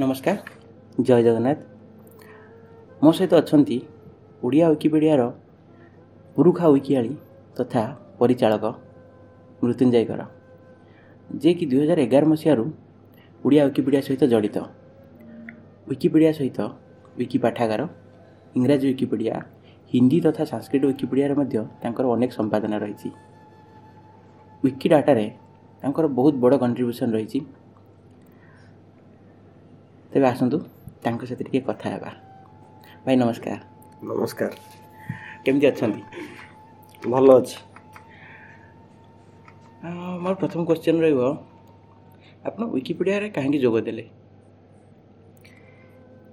ନମସ୍କାର। ଜୟ ଜଗନ୍ନାଥ। ମୋ ସହିତ ଅଛନ୍ତି ଓଡ଼ିଆ ୱିକିପିଡ଼ିଆର ପୁରୁଖା ୱିକିଆଳି ତଥା ପରିଚାଳକ ମୃତ୍ୟୁଞ୍ଜୟ କର ଯିଏକି ଦୁଇହଜାର ଏଗାର ମସିହାରୁ ଓଡ଼ିଆ ୱିକିପିଡ଼ିଆ ସହିତ ଜଡ଼ିତ। ୱିକିପିଡ଼ିଆ ସହିତ ୱିକି ପାଠାଗାର ଇଂରାଜୀ ୱିକିପିଡ଼ିଆ ହିନ୍ଦୀ ତଥା ସାଂସ୍କ୍ରିଟ ୱିକିପିଡ଼ିଆରେ ମଧ୍ୟ ତାଙ୍କର ଅନେକ ସମ୍ପାଦନା ରହିଛି। ୱିକି ଡାଟାରେ ତାଙ୍କର ବହୁତ ବଡ଼ କଣ୍ଟ୍ରିବ୍ୟୁସନ୍ ରହିଛି। ତେବେ ଆସନ୍ତୁ ତାଙ୍କ ସହିତ ଟିକେ କଥା ହେବା। ଭାଇ ନମସ୍କାର। ନମସ୍କାର। କେମିତି ଅଛନ୍ତି? ଭଲ ଅଛି। ମୋର ପ୍ରଥମ କ୍ୱେଶ୍ଚନ୍ ରହିବ ଆପଣ ୱିକିପିଡ଼ିଆରେ କାହିଁକି ଯୋଗ ଦେଲେ?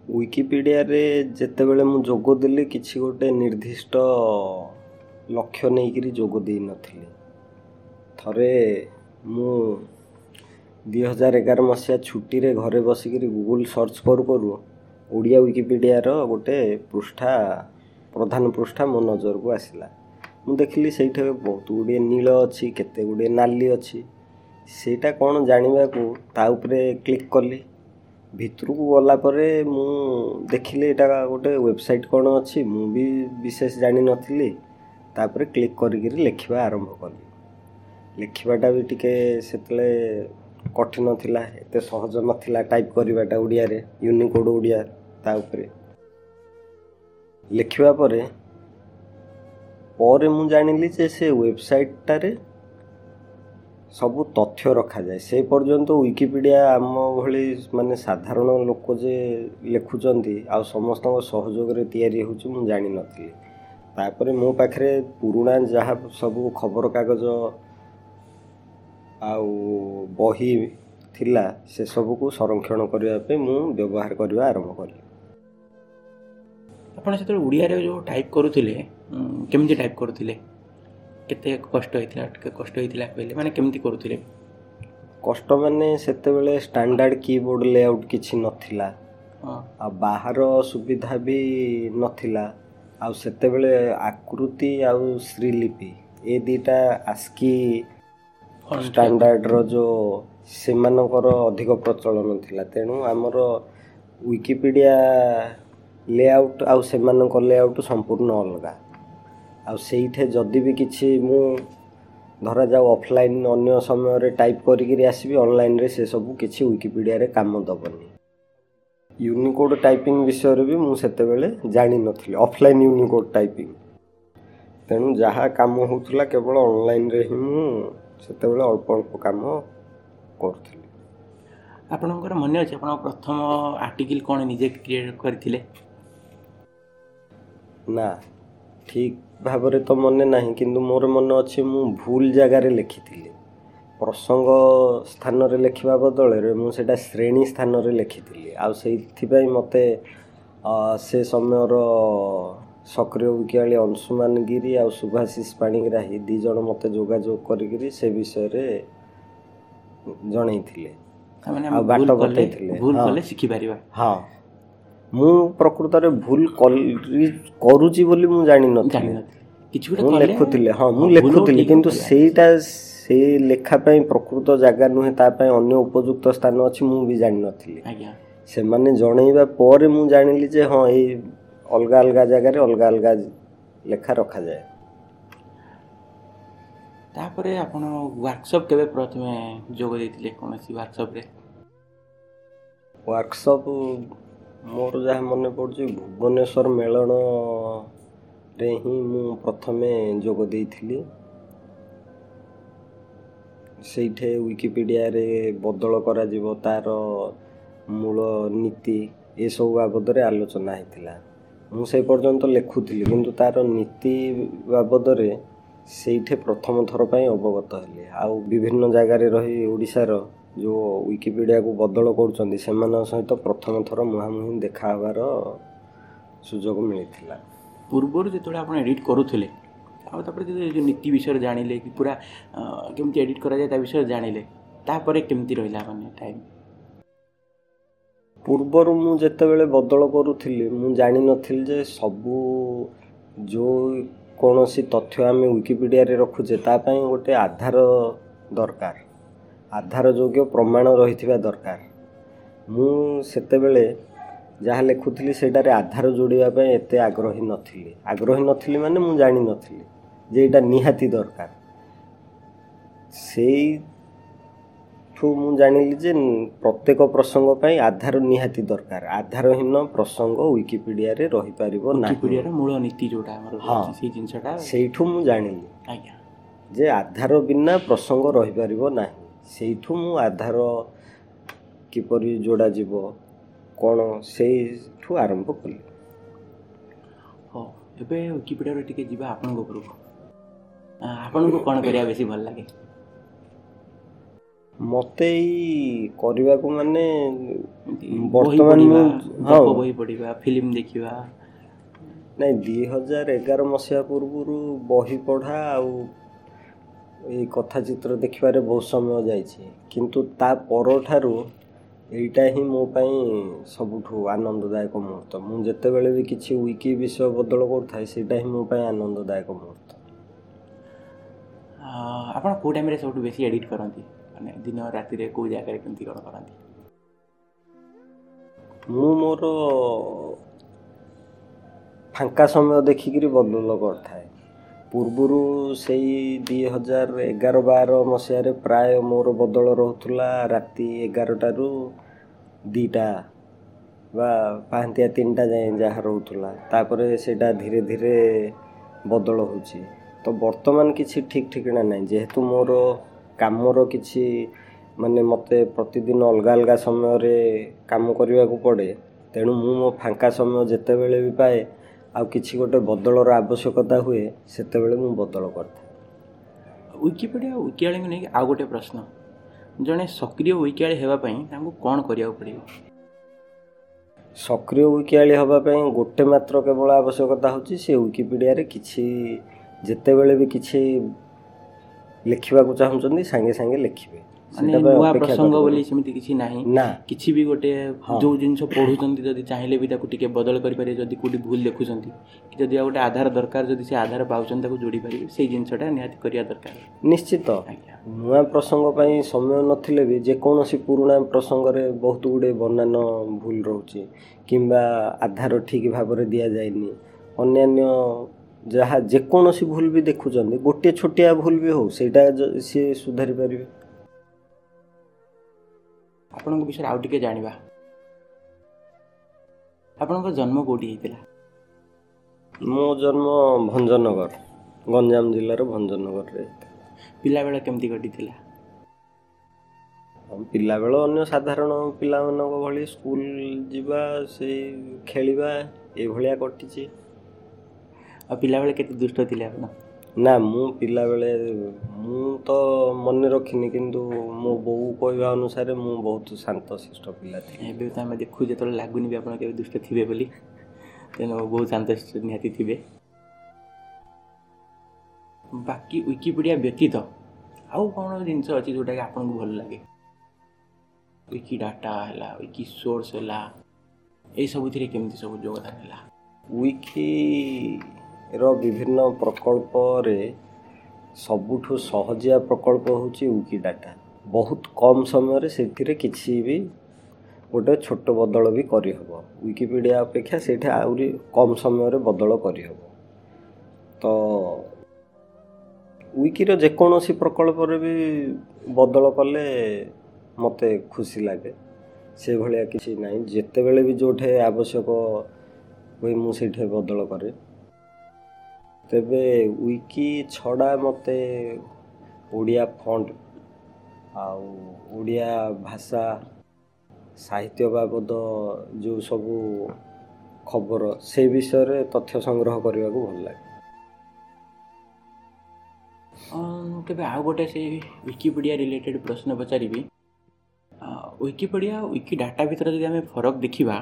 ୱିକିପିଡ଼ିଆରେ ଯେତେବେଳେ ମୁଁ ଯୋଗ ଦେଲି କିଛି ଗୋଟେ ନିର୍ଦ୍ଦିଷ୍ଟ ଲକ୍ଷ୍ୟ ନେଇକରି ଯୋଗ ଦେଇନଥିଲି। ଥରେ ମୁଁ ଦୁଇ ହଜାର ଏଗାର ମସିହା ଛୁଟିରେ ଘରେ ବସିକିରି ଗୁଗୁଲ୍ ସର୍ଚ୍ଚ କରୁ କରୁ ଓଡ଼ିଆ ୱିକିପିଡ଼ିଆର ଗୋଟେ ପୃଷ୍ଠା ପ୍ରଧାନ ପୃଷ୍ଠା ମୋ ନଜରକୁ ଆସିଲା। ମୁଁ ଦେଖିଲି ସେଇଠି ବହୁତ ଗୁଡ଼ିଏ ନୀଳ ଅଛି କେତେ ଗୁଡ଼ିଏ ନାଲି ଅଛି। ସେଇଟା କ'ଣ ଜାଣିବାକୁ ତା ଉପରେ କ୍ଲିକ୍ କଲି। ଭିତରକୁ ଗଲା ପରେ ମୁଁ ଦେଖିଲି ଏଇଟା ଗୋଟେ ୱେବସାଇଟ୍ କ'ଣ ଅଛି ମୁଁ ବି ବିଶେଷ ଜାଣିନଥିଲି। ତାପରେ କ୍ଲିକ୍ କରିକିରି ଲେଖିବା ଆରମ୍ଭ କଲି। ଲେଖିବାଟା ବି ଟିକେ ସେତେବେଳେ କଠିନ ଥିଲା ଏତେ ସହଜ ନଥିଲା ଟାଇପ୍ କରିବାଟା ଓଡ଼ିଆରେ ୟୁନିକୋଡ଼ ଓଡ଼ିଆ ତା ଉପରେ। ଲେଖିବା ପରେ ପରେ ମୁଁ ଜାଣିଲି ଯେ ସେ ୱେବସାଇଟ୍ଟାରେ ସବୁ ତଥ୍ୟ ରଖାଯାଏ। ସେ ପର୍ଯ୍ୟନ୍ତ ୱିକିପିଡ଼ିଆ ଆମ ଭଳି ମାନେ ସାଧାରଣ ଲୋକ ଯେ ଲେଖୁଛନ୍ତି ଆଉ ସମସ୍ତଙ୍କ ସହଯୋଗରେ ତିଆରି ହେଉଛି ମୁଁ ଜାଣିନଥିଲି। ତାପରେ ମୋ ପାଖରେ ପୁରୁଣା ଯାହା ସବୁ ଖବରକାଗଜ ଆଉ ବହି ଥିଲା ସେସବୁକୁ ସଂରକ୍ଷଣ କରିବା ପାଇଁ ମୁଁ ବ୍ୟବହାର କରିବା ଆରମ୍ଭ କଲି। ଆପଣ ସେତେବେଳେ ଓଡ଼ିଆରେ ଯେଉଁ ଟାଇପ୍ କରୁଥିଲେ କେମିତି ଟାଇପ୍ କରୁଥିଲେ? କେତେ କଷ୍ଟ ହେଇଥିଲା ଟିକେ କଷ୍ଟ ହେଇଥିଲା କହିଲେ ମାନେ କେମିତି କରୁଥିଲେ? କଷ୍ଟ ମାନେ ସେତେବେଳେ ଷ୍ଟାଣ୍ଡାର୍ଡ଼ କିବୋର୍ଡ଼ ଲେଆଉଟ୍ କିଛି ନଥିଲା। ଆଉ ବାହାର ସୁବିଧା ବି ନଥିଲା। ଆଉ ସେତେବେଳେ ଆକୃତି ଆଉ ଶ୍ରୀଲିପି ଏ ଦୁଇଟା ଆସ୍କି ଷ୍ଟାଣ୍ଡାର୍ଡ଼ର ଯେଉଁ ସେମାନଙ୍କର ଅଧିକ ପ୍ରଚଳନ ଥିଲା ତେଣୁ ଆମର ୱିକିପିଡ଼ିଆ ଲେଆଉଟ୍ ଆଉ ସେମାନଙ୍କ ଲେଆଉଟ୍ ସମ୍ପୂର୍ଣ୍ଣ ଅଲଗା। ଆଉ ସେଇଠି ଯଦି ବି କିଛି ମୁଁ ଧରାଯାଉ ଅଫଲାଇନ୍ ଅନ୍ୟ ସମୟରେ ଟାଇପ୍ କରିକିରି ଆସିବି ଅନଲାଇନ୍ରେ ସେସବୁ କିଛି ୱିକିପିଡ଼ିଆରେ କାମ ଦେବନି। ୟୁନିକୋଡ଼ ଟାଇପିଂ ବିଷୟରେ ବି ମୁଁ ସେତେବେଳେ ଜାଣିନଥିଲି ଅଫଲାଇନ୍ ୟୁନିକୋଡ଼ ଟାଇପିଂ ତେଣୁ ଯାହା କାମ ହେଉଥିଲା କେବଳ ଅନଲାଇନ୍ରେ ହିଁ ମୁଁ ସେତେବେଳେ ଅଳ୍ପ ଅଳ୍ପ କାମ କରୁଥିଲି। ଆପଣଙ୍କର ମନେ ଅଛି ଆପଣ ପ୍ରଥମ ଆର୍ଟିକିଲ୍ କ'ଣ ନିଜେ କ୍ରିଏଟ୍ କରିଥିଲେ? ନା ଠିକ୍ ଭାବରେ ତ ମନେ ନାହିଁ କିନ୍ତୁ ମୋର ମନେ ଅଛି ମୁଁ ଭୁଲ ଜାଗାରେ ଲେଖିଥିଲି। ପ୍ରସଙ୍ଗ ସ୍ଥାନରେ ଲେଖିବା ବଦଳରେ ମୁଁ ସେଇଟା ଶ୍ରେଣୀ ସ୍ଥାନରେ ଲେଖିଥିଲି। ଆଉ ସେଇଥିପାଇଁ ମୋତେ ସେ ସମୟର ସକ୍ରିୟ ବିକିଆଳି ଅଂଶୁମାନ ଗିରି ଆଉ ଶୁଭାଶିଷ ପାଣିଗ୍ରାହୀ ଦୁଇ ଜଣ ମୋତେ ଯୋଗାଯୋଗ କରିକିରି ସେ ବିଷୟରେ ଜଣେଇଥିଲେ। ଆଉ ବାଟ ବତେଇଥିଲେ ଭୁଲ କଲେ ଶିଖିପାରିବା। ହଁ। ମୁଁ ପ୍ରକୃତରେ ଭୁଲ କରୁଛି ବୋଲି ମୁଁ ଜାଣିନଥିଲି। ମୁଁ ଲେଖୁଥିଲି ହଁ ମୁଁ ଲେଖୁଥିଲି କିନ୍ତୁ ସେଇଟା ସେଇ ଲେଖା ପାଇଁ ପ୍ରକୃତ ଜାଗା ନୁହେଁ ତା ପାଇଁ ଅନ୍ୟ ଉପଯୁକ୍ତ ସ୍ଥାନ ଅଛି ମୁଁ ବି ଜାଣିନଥିଲି। ସେମାନେ ଜଣେଇବା ପରେ ମୁଁ ଜାଣିଲି ଯେ ହଁ ଏଇ ଅଲଗା ଅଲଗା ଜାଗାରେ ଅଲଗା ଅଲଗା ଲେଖା ରଖାଯାଏ। ତାପରେ ଆପଣ ୱାର୍କସପ୍ କେବେ ପ୍ରଥମେ ଯୋଗ ଦେଇଥିଲେ କୌଣସି ୱାର୍କସପ୍ରେ ୱାର୍କସପ୍ ମୋର ଯାହା ମନେ ପଡ଼ୁଛି ଭୁବନେଶ୍ୱର ମେଳଣରେ ହିଁ ମୁଁ ପ୍ରଥମେ ଯୋଗ ଦେଇଥିଲି। ସେଇଠି ୱିକିପିଡ଼ିଆରେ ବଦଳ କରାଯିବ ତା'ର ମୂଳ ନୀତି ଏସବୁ ବାବଦରେ ଆଲୋଚନା ହେଇଥିଲା। ମୁଁ ସେ ପର୍ଯ୍ୟନ୍ତ ଲେଖୁଥିଲି କିନ୍ତୁ ତା'ର ନୀତି ବାବଦରେ ସେଇଠି ପ୍ରଥମ ଥର ପାଇଁ ଅବଗତ ହେଲି। ଆଉ ବିଭିନ୍ନ ଜାଗାରେ ରହି ଓଡ଼ିଶାର ଯେଉଁ ୱିକିପିଡ଼ିଆକୁ ବଦଳ କରୁଛନ୍ତି ସେମାନଙ୍କ ସହିତ ପ୍ରଥମ ଥର ମୁହାଁମୁହିଁ ଦେଖା ହେବାର ସୁଯୋଗ ମିଳିଥିଲା। ପୂର୍ବରୁ ଯେତେବେଳେ ଆପଣ ଏଡ଼ିଟ୍ କରୁଥିଲେ ଆଉ ତାପରେ ଯେଉଁ ନୀତି ବିଷୟରେ ଜାଣିଲେ କି ପୁରା କେମିତି ଏଡ଼ିଟ୍ କରାଯାଏ ତା ବିଷୟରେ ଜାଣିଲେ ତାପରେ କେମିତି ରହିଲା ମାନେ ଟାଇମ୍ ପୂର୍ବରୁ ମୁଁ ଯେତେବେଳେ ବଦଳ କରୁଥିଲି ମୁଁ ଜାଣିନଥିଲି ଯେ ସବୁ ଯେଉଁ କୌଣସି ତଥ୍ୟ ଆମେ ୱିକିପିଡ଼ିଆରେ ରଖୁଛେ ତା ପାଇଁ ଗୋଟେ ଆଧାର ଦରକାର। ଆଧାର ଯୋଗ୍ୟ ପ୍ରମାଣ ରହିଥିବା ଦରକାର। ମୁଁ ସେତେବେଳେ ଯାହା ଲେଖୁଥିଲି ସେଇଟାରେ ଆଧାର ଯୋଡ଼ିବା ପାଇଁ ଏତେ ଆଗ୍ରହୀ ନଥିଲି। ଆଗ୍ରହୀ ନଥିଲି ମାନେ ମୁଁ ଜାଣିନଥିଲି ଯେ ଏଇଟା ନିହାତି ଦରକାର। ସେଇଠୁ ମୁଁ ଜାଣିଲି ଯେ ପ୍ରତ୍ୟେକ ପ୍ରସଙ୍ଗ ପାଇଁ ଆଧାର ନିହାତି ଦରକାର। ଆଧାରହୀନ ପ୍ରସଙ୍ଗ ୱିକିପିଡ଼ିଆରେ ରହିପାରିବ ନାହିଁ। ମୂଳ ନୀତି ଯେଉଁଟା ଆମର ସେଇ ଜିନିଷଟା ସେଇଠୁ ମୁଁ ଜାଣିଲି ଆଜ୍ଞା। ଯେ ଆଧାର ବିନା ପ୍ରସଙ୍ଗ ରହିପାରିବ ନାହିଁ। ସେଇଠୁ ମୁଁ ଆଧାର କିପରି ଯୋଡ଼ାଯିବ କ'ଣ ସେଇଠୁ ଆରମ୍ଭ କଲି। ହଉ ଏବେ ୱିକିପିଡ଼ିଆରୁ ଟିକେ ଯିବା ଆପଣଙ୍କ ଉପରକୁ। ଆପଣଙ୍କୁ କ'ଣ କରିବା ବେଶୀ ଭଲ ଲାଗେ? ମୋତେ ଏଇ କରିବାକୁ ମାନେ ବର୍ତ୍ତମାନ ହଁ। ବହି ପଢ଼ିବା ଫିଲ୍ମ ଦେଖିବା। ନାଇଁ ଦୁଇ ହଜାର ଏଗାର ମସିହା ପୂର୍ବରୁ ବହି ପଢ଼ା ଆଉ ଏଇ କଥା ଚିତ୍ର ଦେଖିବାରେ ବହୁତ ସମୟ ଯାଇଛି। କିନ୍ତୁ ତା ପରଠାରୁ ଏଇଟା ହିଁ ମୋ ପାଇଁ ସବୁଠୁ ଆନନ୍ଦଦାୟକ ମୁହୂର୍ତ୍ତ। ମୁଁ ଯେତେବେଳେ ବି କିଛି ୱିକି ବିଷୟ ବଦଳ କରୁଥାଏ ସେଇଟା ହିଁ ମୋ ପାଇଁ ଆନନ୍ଦଦାୟକ ମୁହୂର୍ତ୍ତ। ଆପଣ କେଉଁ ଟାଇମ୍ରେ ସବୁଠୁ ବେଶୀ ଏଡ଼ିଟ୍ କରନ୍ତି? ମାନେ ଦିନ ରାତିରେ କେଉଁ ଜାଗାରେ କେମିତି କ'ଣ କରନ୍ତି? ମୁଁ ମୋର ଫାଙ୍କା ସମୟ ଦେଖିକିରି ବଦଳ କରିଥାଏ। ପୂର୍ବରୁ ସେଇ ଦୁଇ ହଜାର ଏଗାର ବାର ମସିହାରେ ପ୍ରାୟ ମୋର ବଦଳ ରହୁଥିଲା ରାତି ଏଗାରଟାରୁ ଦୁଇଟା ବା ପାହାନ୍ତିଆ ତିନିଟା ଯାଏଁ ଯାହା ରହୁଥିଲା। ତାପରେ ସେଇଟା ଧୀରେ ଧୀରେ ବଦଳ ହେଉଛି। ତ ବର୍ତ୍ତମାନ କିଛି ଠିକ୍ ଠିକଣା ନାହିଁ। ଯେହେତୁ ମୋର କାମର କିଛି ମାନେ ମୋତେ ପ୍ରତିଦିନ ଅଲଗା ଅଲଗା ସମୟରେ କାମ କରିବାକୁ ପଡ଼େ। ତେଣୁ ମୁଁ ମୋ ଫାଙ୍କା ସମୟ ଯେତେବେଳେ ବି ପାଏ ଆଉ କିଛି ଗୋଟେ ବଦଳର ଆବଶ୍ୟକତା ହୁଏ ସେତେବେଳେ ମୁଁ ବଦଳ କରିଥାଏ। ୱିକିପିଡ଼ିଆ ୱିକିଆଳିଙ୍କୁ ନେଇକି ଆଉ ଗୋଟେ ପ୍ରଶ୍ନ। ଜଣେ ସକ୍ରିୟ ୱିକିଆଳି ହେବା ପାଇଁ ତାଙ୍କୁ କ'ଣ କରିବାକୁ ପଡ଼ିବ? ସକ୍ରିୟ ୱିକିଆଳି ହେବା ପାଇଁ ଗୋଟେ ମାତ୍ର କେବଳ ଆବଶ୍ୟକତା ହେଉଛି ସେ ୱିକିପିଡ଼ିଆରେ କିଛି ଯେତେବେଳେ ବି କିଛି ଲେଖିବାକୁ ଚାହୁଁଛନ୍ତି ସାଙ୍ଗେ ସାଙ୍ଗେ ଲେଖିବେ। ନୂଆ ପ୍ରସଙ୍ଗ ବୋଲି ସେମିତି କିଛି ନାହିଁ। ନା। କିଛି ବି ଗୋଟେ ଯେଉଁ ଜିନିଷ ପଢ଼ୁଛନ୍ତି ଯଦି ଚାହିଁଲେ ବି ତାକୁ ଟିକେ ବଦଳ କରିପାରିବେ ଯଦି କେଉଁଠି ଭୁଲ ଲେଖୁଛନ୍ତି କି ଯଦି ଆଉ ଗୋଟେ ଆଧାର ଦରକାର ଯଦି ସେ ଆଧାର ପାଉଛନ୍ତି ତାକୁ ଯୋଡ଼ି ପାରିବେ ସେଇ ଜିନିଷଟା ନିହାତି କରିବା ଦରକାର। ନିଶ୍ଚିତ। ନୂଆ ପ୍ରସଙ୍ଗ ପାଇଁ ସମୟ ନଥିଲେ ବି ଯେକୌଣସି ପୁରୁଣା ପ୍ରସଙ୍ଗରେ ବହୁତ ଗୁଡ଼ିଏ ବନାନ ଭୁଲ ରହୁଛି କିମ୍ବା ଆଧାର ଠିକ୍ ଭାବରେ ଦିଆଯାଇନି। ଅନ୍ୟାନ୍ୟ ଯାହା ଯେକୌଣସି ଭୁଲ ବି ଦେଖୁଛନ୍ତି ଗୋଟିଏ ଛୋଟିଆ ଭୁଲ ବି ହଉ ସେଇଟା ସିଏ ସୁଧାରି ପାରିବେ। ଆପଣଙ୍କ ବିଷୟରେ ଆଉ ଟିକେ ଜାଣିବା। ଆପଣଙ୍କ ଜନ୍ମ କେଉଁଠି ହେଇଥିଲା? ମୋ ଜନ୍ମ ଭଞ୍ଜନଗର ଗଞ୍ଜାମ ଜିଲ୍ଲାର ଭଞ୍ଜନଗରରେ ପିଲାବେଳ କେମିତି ଘଟିଥିଲା ପିଲାବେଳ ଅନ୍ୟ ସାଧାରଣ ପିଲାମାନଙ୍କ ଭଳି ସ୍କୁଲ ଯିବା ସେଇ ଖେଳିବା ଏଇଭଳିଆ କଟିଛି। ଆଉ ପିଲାବେଳେ କେତେ ଦୁଷ୍ଟ ଥିଲେ ଆପଣ? ନା ମୁଁ ପିଲାବେଳେ ମୁଁ ତ ମନେ ରଖିନି କିନ୍ତୁ ମୋ ବୋଉ କହିବା ଅନୁସାରେ ମୁଁ ବହୁତ ଶାନ୍ତ ଶିଷ୍ଟ ପିଲା ଥିଲି। ଏବେ ତ ଆମେ ଦେଖୁ ଯେତେବେଳେ ଲାଗୁନି ବି ଆପଣ କେବେ ଦୁଷ୍ଟ ଥିବେ ବୋଲି ତେଣୁ ବହୁତ ଶାନ୍ତ ଶିଷ୍ଟ ନିହାତି ଥିବେ। ବାକି ୱିକିପିଡ଼ିଆ ବ୍ୟତୀତ ଆଉ କ'ଣ ଜିନିଷ ଅଛି ଯେଉଁଟାକି ଆପଣଙ୍କୁ ଭଲ ଲାଗେ? ୱିକି ଡାଟା ହେଲା ୱିକି ସୋର୍ସ ହେଲା ଏଇସବୁଥିରେ କେମିତି ସବୁ ଯୋଗଦାନ ହେଲା? ୱିକିର ବିଭିନ୍ନ ପ୍ରକଳ୍ପରେ ସବୁଠୁ ସହଜିଆ ପ୍ରକଳ୍ପ ହେଉଛି ୱିକି ଡାଟା। ବହୁତ କମ୍ ସମୟରେ ସେଥିରେ କିଛି ବି ଗୋଟେ ଛୋଟ ବଦଳ ବି କରିହେବ। ୱିକିପିଡ଼ିଆ ଅପେକ୍ଷା ସେଇଠି ଆହୁରି କମ୍ ସମୟରେ ବଦଳ କରିହେବ। ତ ୱିକିର ଯେକୌଣସି ପ୍ରକଳ୍ପରେ ବି ବଦଳ କଲେ ମୋତେ ଖୁସି ଲାଗେ। ସେଭଳିଆ କିଛି ନାହିଁ। ଯେତେବେଳେ ବି ଯେଉଁଠି ଆବଶ୍ୟକ ହୁଏ ମୁଁ ସେଇଠି ବଦଳ କରେ। ତେବେ ୱିକି ଛଡ଼ା ମୋତେ ଓଡ଼ିଆ ଫଣ୍ଟ ଆଉ ଓଡ଼ିଆ ଭାଷା ସାହିତ୍ୟ ବାବଦ ଯେଉଁ ସବୁ ଖବର ସେ ବିଷୟରେ ତଥ୍ୟ ସଂଗ୍ରହ କରିବାକୁ ଭଲ ଲାଗେ। ତେବେ ଆଉ ଗୋଟେ ସେଇ ୱିକିପିଡ଼ିଆ ରିଲେଟେଡ଼୍ ପ୍ରଶ୍ନ ପଚାରିବି। ୱିକିପିଡ଼ିଆ ୱିକି ଡାଟା ଭିତରେ ଯଦି ଆମେ ଫରକ ଦେଖିବା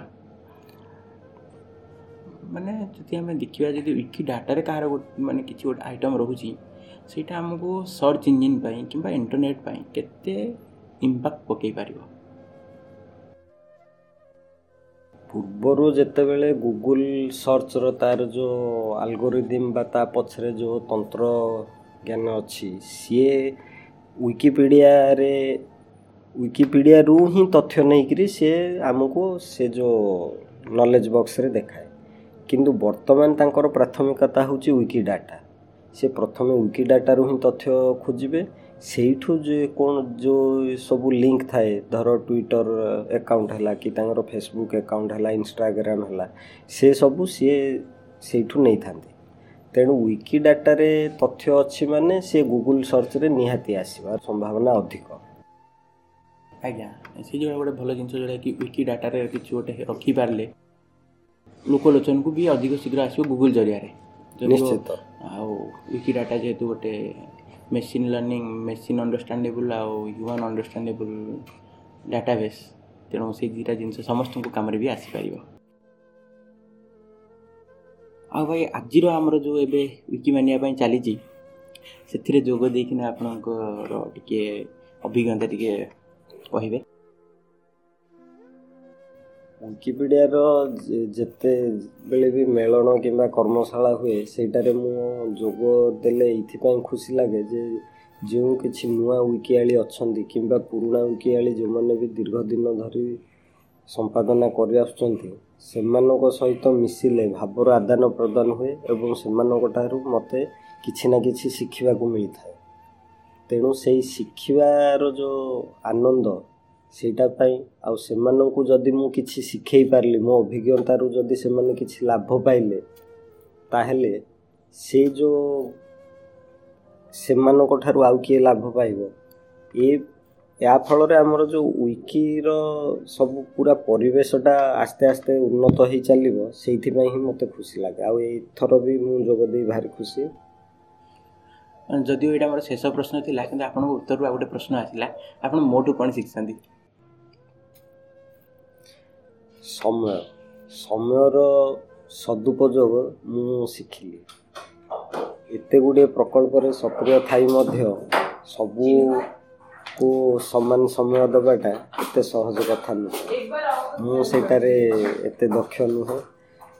ମାନେ ଯଦି ଆମେ ଦେଖିବା ଯଦି ୱିକି ଡାଟାରେ କାହାର ମାନେ କିଛି ଗୋଟେ ଆଇଟମ୍ ରହୁଛି ସେଇଟା ଆମକୁ ସର୍ଚ୍ଚ ଇଞ୍ଜିନ୍ ପାଇଁ କିମ୍ବା ଇଣ୍ଟରନେଟ୍ ପାଇଁ କେତେ ଇମ୍ପାକ୍ଟ ପକାଇ ପାରିବ? ପୂର୍ବରୁ ଯେତେବେଳେ ଗୁଗୁଲ ସର୍ଚ୍ଚର ତା'ର ଯେଉଁ ଆଲଗୋରିଦିମ୍ ବା ତା ପଛରେ ଯେଉଁ ତନ୍ତ୍ର ଜ୍ଞାନ ଅଛି ସିଏ ୱିକିପିଡ଼ିଆରେ ୱିକିପିଡ଼ିଆରୁ ହିଁ ତଥ୍ୟ ନେଇକରି ସେ ଆମକୁ ସେ ଯେଉଁ ନଲେଜ୍ ବକ୍ସରେ ଦେଖାଏ। କିନ୍ତୁ ବର୍ତ୍ତମାନ ତାଙ୍କର ପ୍ରାଥମିକତା ହେଉଛି ୱିକି ଡାଟା ସେ ପ୍ରଥମେ ୱିକି ଡାଟାରୁ ହିଁ ତଥ୍ୟ ଖୋଜିବେ। ସେଇଠୁ ଯେ କ'ଣ ଯେଉଁ ସବୁ ଲିଙ୍କ୍ ଥାଏ ଧର ଟ୍ୱିଟର୍ ଆକାଉଣ୍ଟ ହେଲା କି ତାଙ୍କର ଫେସବୁକ୍ ଆକାଉଣ୍ଟ ହେଲା ଇନଷ୍ଟାଗ୍ରାମ୍ ହେଲା ସେ ସବୁ ସିଏ ସେଇଠୁ ନେଇଥାନ୍ତି। ତେଣୁ ୱିକି ଡାଟାରେ ତଥ୍ୟ ଅଛି ମାନେ ସେ ଗୁଗୁଲ୍ ସର୍ଚ୍ଚରେ ନିହାତି ଆସିବାର ସମ୍ଭାବନା ଅଧିକ। ଆଜ୍ଞା ସେ ଯେଉଁ ଗୋଟେ ଭଲ ଜିନିଷ ଯେଉଁଟାକି ୱିକି ଡାଟାରେ କିଛି ଗୋଟେ ରଖିପାରିଲେ। ଲୋକଲୋଚନକୁ ବି ଅଧିକ ଶୀଘ୍ର ଆସିବ ଗୁଗୁଲ୍ ଜରିଆରେ ନିଶ୍ଚିତ ଆଉ ୱିକି ଡାଟା ଯେହେତୁ ଗୋଟେ ମେସିନ୍ ଲର୍ଣ୍ଣିଂ ମେସିନ୍ ଅଣ୍ଡରଷ୍ଟାଣ୍ଡେବୁଲ୍ ଆଉ ହ୍ୟୁମାନ୍ ଅଣ୍ଡରଷ୍ଟାଣ୍ଡେବୁଲ୍ ଡାଟାବେସ୍ ତେଣୁ ସେଇ ଦୁଇଟା ଜିନିଷ ସମସ୍ତଙ୍କୁ କାମରେ ବି ଆସିପାରିବ ଆଉ ଭାଇ ଆଜିର ଆମର ଯେଉଁ ଏବେ ୱିକି ମାନିବା ପାଇଁ ଚାଲିଛି ସେଥିରେ ଯୋଗ ଦେଇକିନା ଆପଣଙ୍କର ଟିକେ ଅଭିଜ୍ଞତା ଟିକେ କହିବେ ୱିକିପିଡ଼ିଆର ଯେତେବେଳେ ବି ମେଳଣ କିମ୍ବା କର୍ମଶାଳା ହୁଏ ସେଇଟାରେ ମୁଁ ଯୋଗ ଦେଲେ ଏଇଥିପାଇଁ ଖୁସି ଲାଗେ ଯେ ଯେଉଁ କିଛି ନୂଆ ୱିକିଆଳି ଅଛନ୍ତି କିମ୍ବା ପୁରୁଣା ୱିକିଆଳି ଯେଉଁମାନେ ବି ଦୀର୍ଘ ଦିନ ଧରି ସମ୍ପାଦନା କରିଆସୁଛନ୍ତି ସେମାନଙ୍କ ସହିତ ମିଶିଲେ ଭାବର ଆଦାନ ପ୍ରଦାନ ହୁଏ ଏବଂ ସେମାନଙ୍କ ଠାରୁ ମୋତେ କିଛି ନା କିଛି ଶିଖିବାକୁ ମିଳିଥାଏ। ତେଣୁ ସେଇ ଶିଖିବାର ଯେଉଁ ଆନନ୍ଦ ସେଇଟା ପାଇଁ ଆଉ ସେମାନଙ୍କୁ ଯଦି ମୁଁ କିଛି ଶିଖେଇ ପାରିଲି ମୋ ଅଭିଜ୍ଞତାରୁ ଯଦି ସେମାନେ କିଛି ଲାଭ ପାଇଲେ ତାହେଲେ ସେ ଯେଉଁ ସେମାନଙ୍କ ଠାରୁ ଆଉ କିଏ ଲାଭ ପାଇବ? ଏ ଏହା ଫଳରେ ଆମର ଯେଉଁ ୱିକିର ସବୁ ପୁରା ପରିବେଶଟା ଆସ୍ତେ ଆସ୍ତେ ଉନ୍ନତ ହେଇ ଚାଲିବ ସେଇଥିପାଇଁ ହିଁ ମୋତେ ଖୁସି ଲାଗେ। ଆଉ ଏଇଥର ବି ମୁଁ ଯୋଗ ଦେଇ ଭାରି ଖୁସି। ଯଦିଓ ଏଇଟା ମୋର ଶେଷ ପ୍ରଶ୍ନ ଥିଲା କିନ୍ତୁ ଆପଣଙ୍କ ଉତ୍ତରରୁ ଆଉ ଗୋଟେ ପ୍ରଶ୍ନ ଆସିଲା। ଆପଣ ମୋଠୁ କ'ଣ ଶିଖିଛନ୍ତି? ସମୟ। ସମୟର ସଦୁପଯୋଗ ମୁଁ ଶିଖିଲି। ଏତେ ଗୁଡ଼ିଏ ପ୍ରକଳ୍ପରେ ସକ୍ରିୟ ଥାଇ ମଧ୍ୟ ସବୁକୁ ସମାନ ସମୟ ଦେବାଟା ଏତେ ସହଜ କଥା ନୁହେଁ। ମୁଁ ସେଇଟାରେ ଏତେ ଦକ୍ଷ ନୁହେଁ।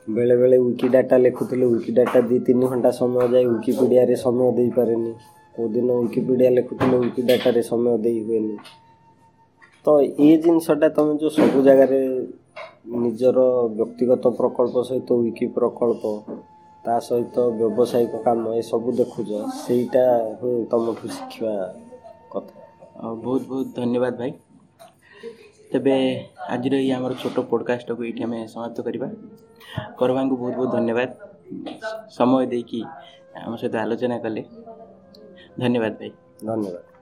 ବେଳେବେଳେ ୱିକି ଡାଟା ଲେଖୁଥିଲେ ୱିକି ଡାଟା ଦୁଇ ତିନି ଘଣ୍ଟା ସମୟ ଯାଏ ୱିକିପିଡ଼ିଆରେ ସମୟ ଦେଇପାରେନି। କେଉଁଦିନ ୱିକିପିଡ଼ିଆ ଲେଖୁଥିଲେ ୱିକି ଡାଟାରେ ସମୟ ଦେଇ ହୁଏନି। ତ ଏ ଜିନିଷଟା ତୁମେ ଯେଉଁ ସବୁ ଜାଗାରେ ନିଜର ବ୍ୟକ୍ତିଗତ ପ୍ରକଳ୍ପ ସହିତ ୱିକି ପ୍ରକଳ୍ପ ତା ସହିତ ବ୍ୟବସାୟିକ କାମ ଏସବୁ ଦେଖୁଛ ସେଇଟା ହିଁ ତୁମଠୁ ଶିଖିବା କଥା। ବହୁତ ବହୁତ ଧନ୍ୟବାଦ ଭାଇ। ତେବେ ଆଜିର ଏଇ ଆମର ଛୋଟ ପଡ଼କାଷ୍ଟକୁ ଏଇଠି ଆମେ ସମାପ୍ତ କରିବା। କରବାଙ୍କୁ ବହୁତ ବହୁତ ଧନ୍ୟବାଦ। ସମୟ ଦେଇକି ଆମ ସହିତ ଆଲୋଚନା କଲେ। ଧନ୍ୟବାଦ ଭାଇ। ଧନ୍ୟବାଦ।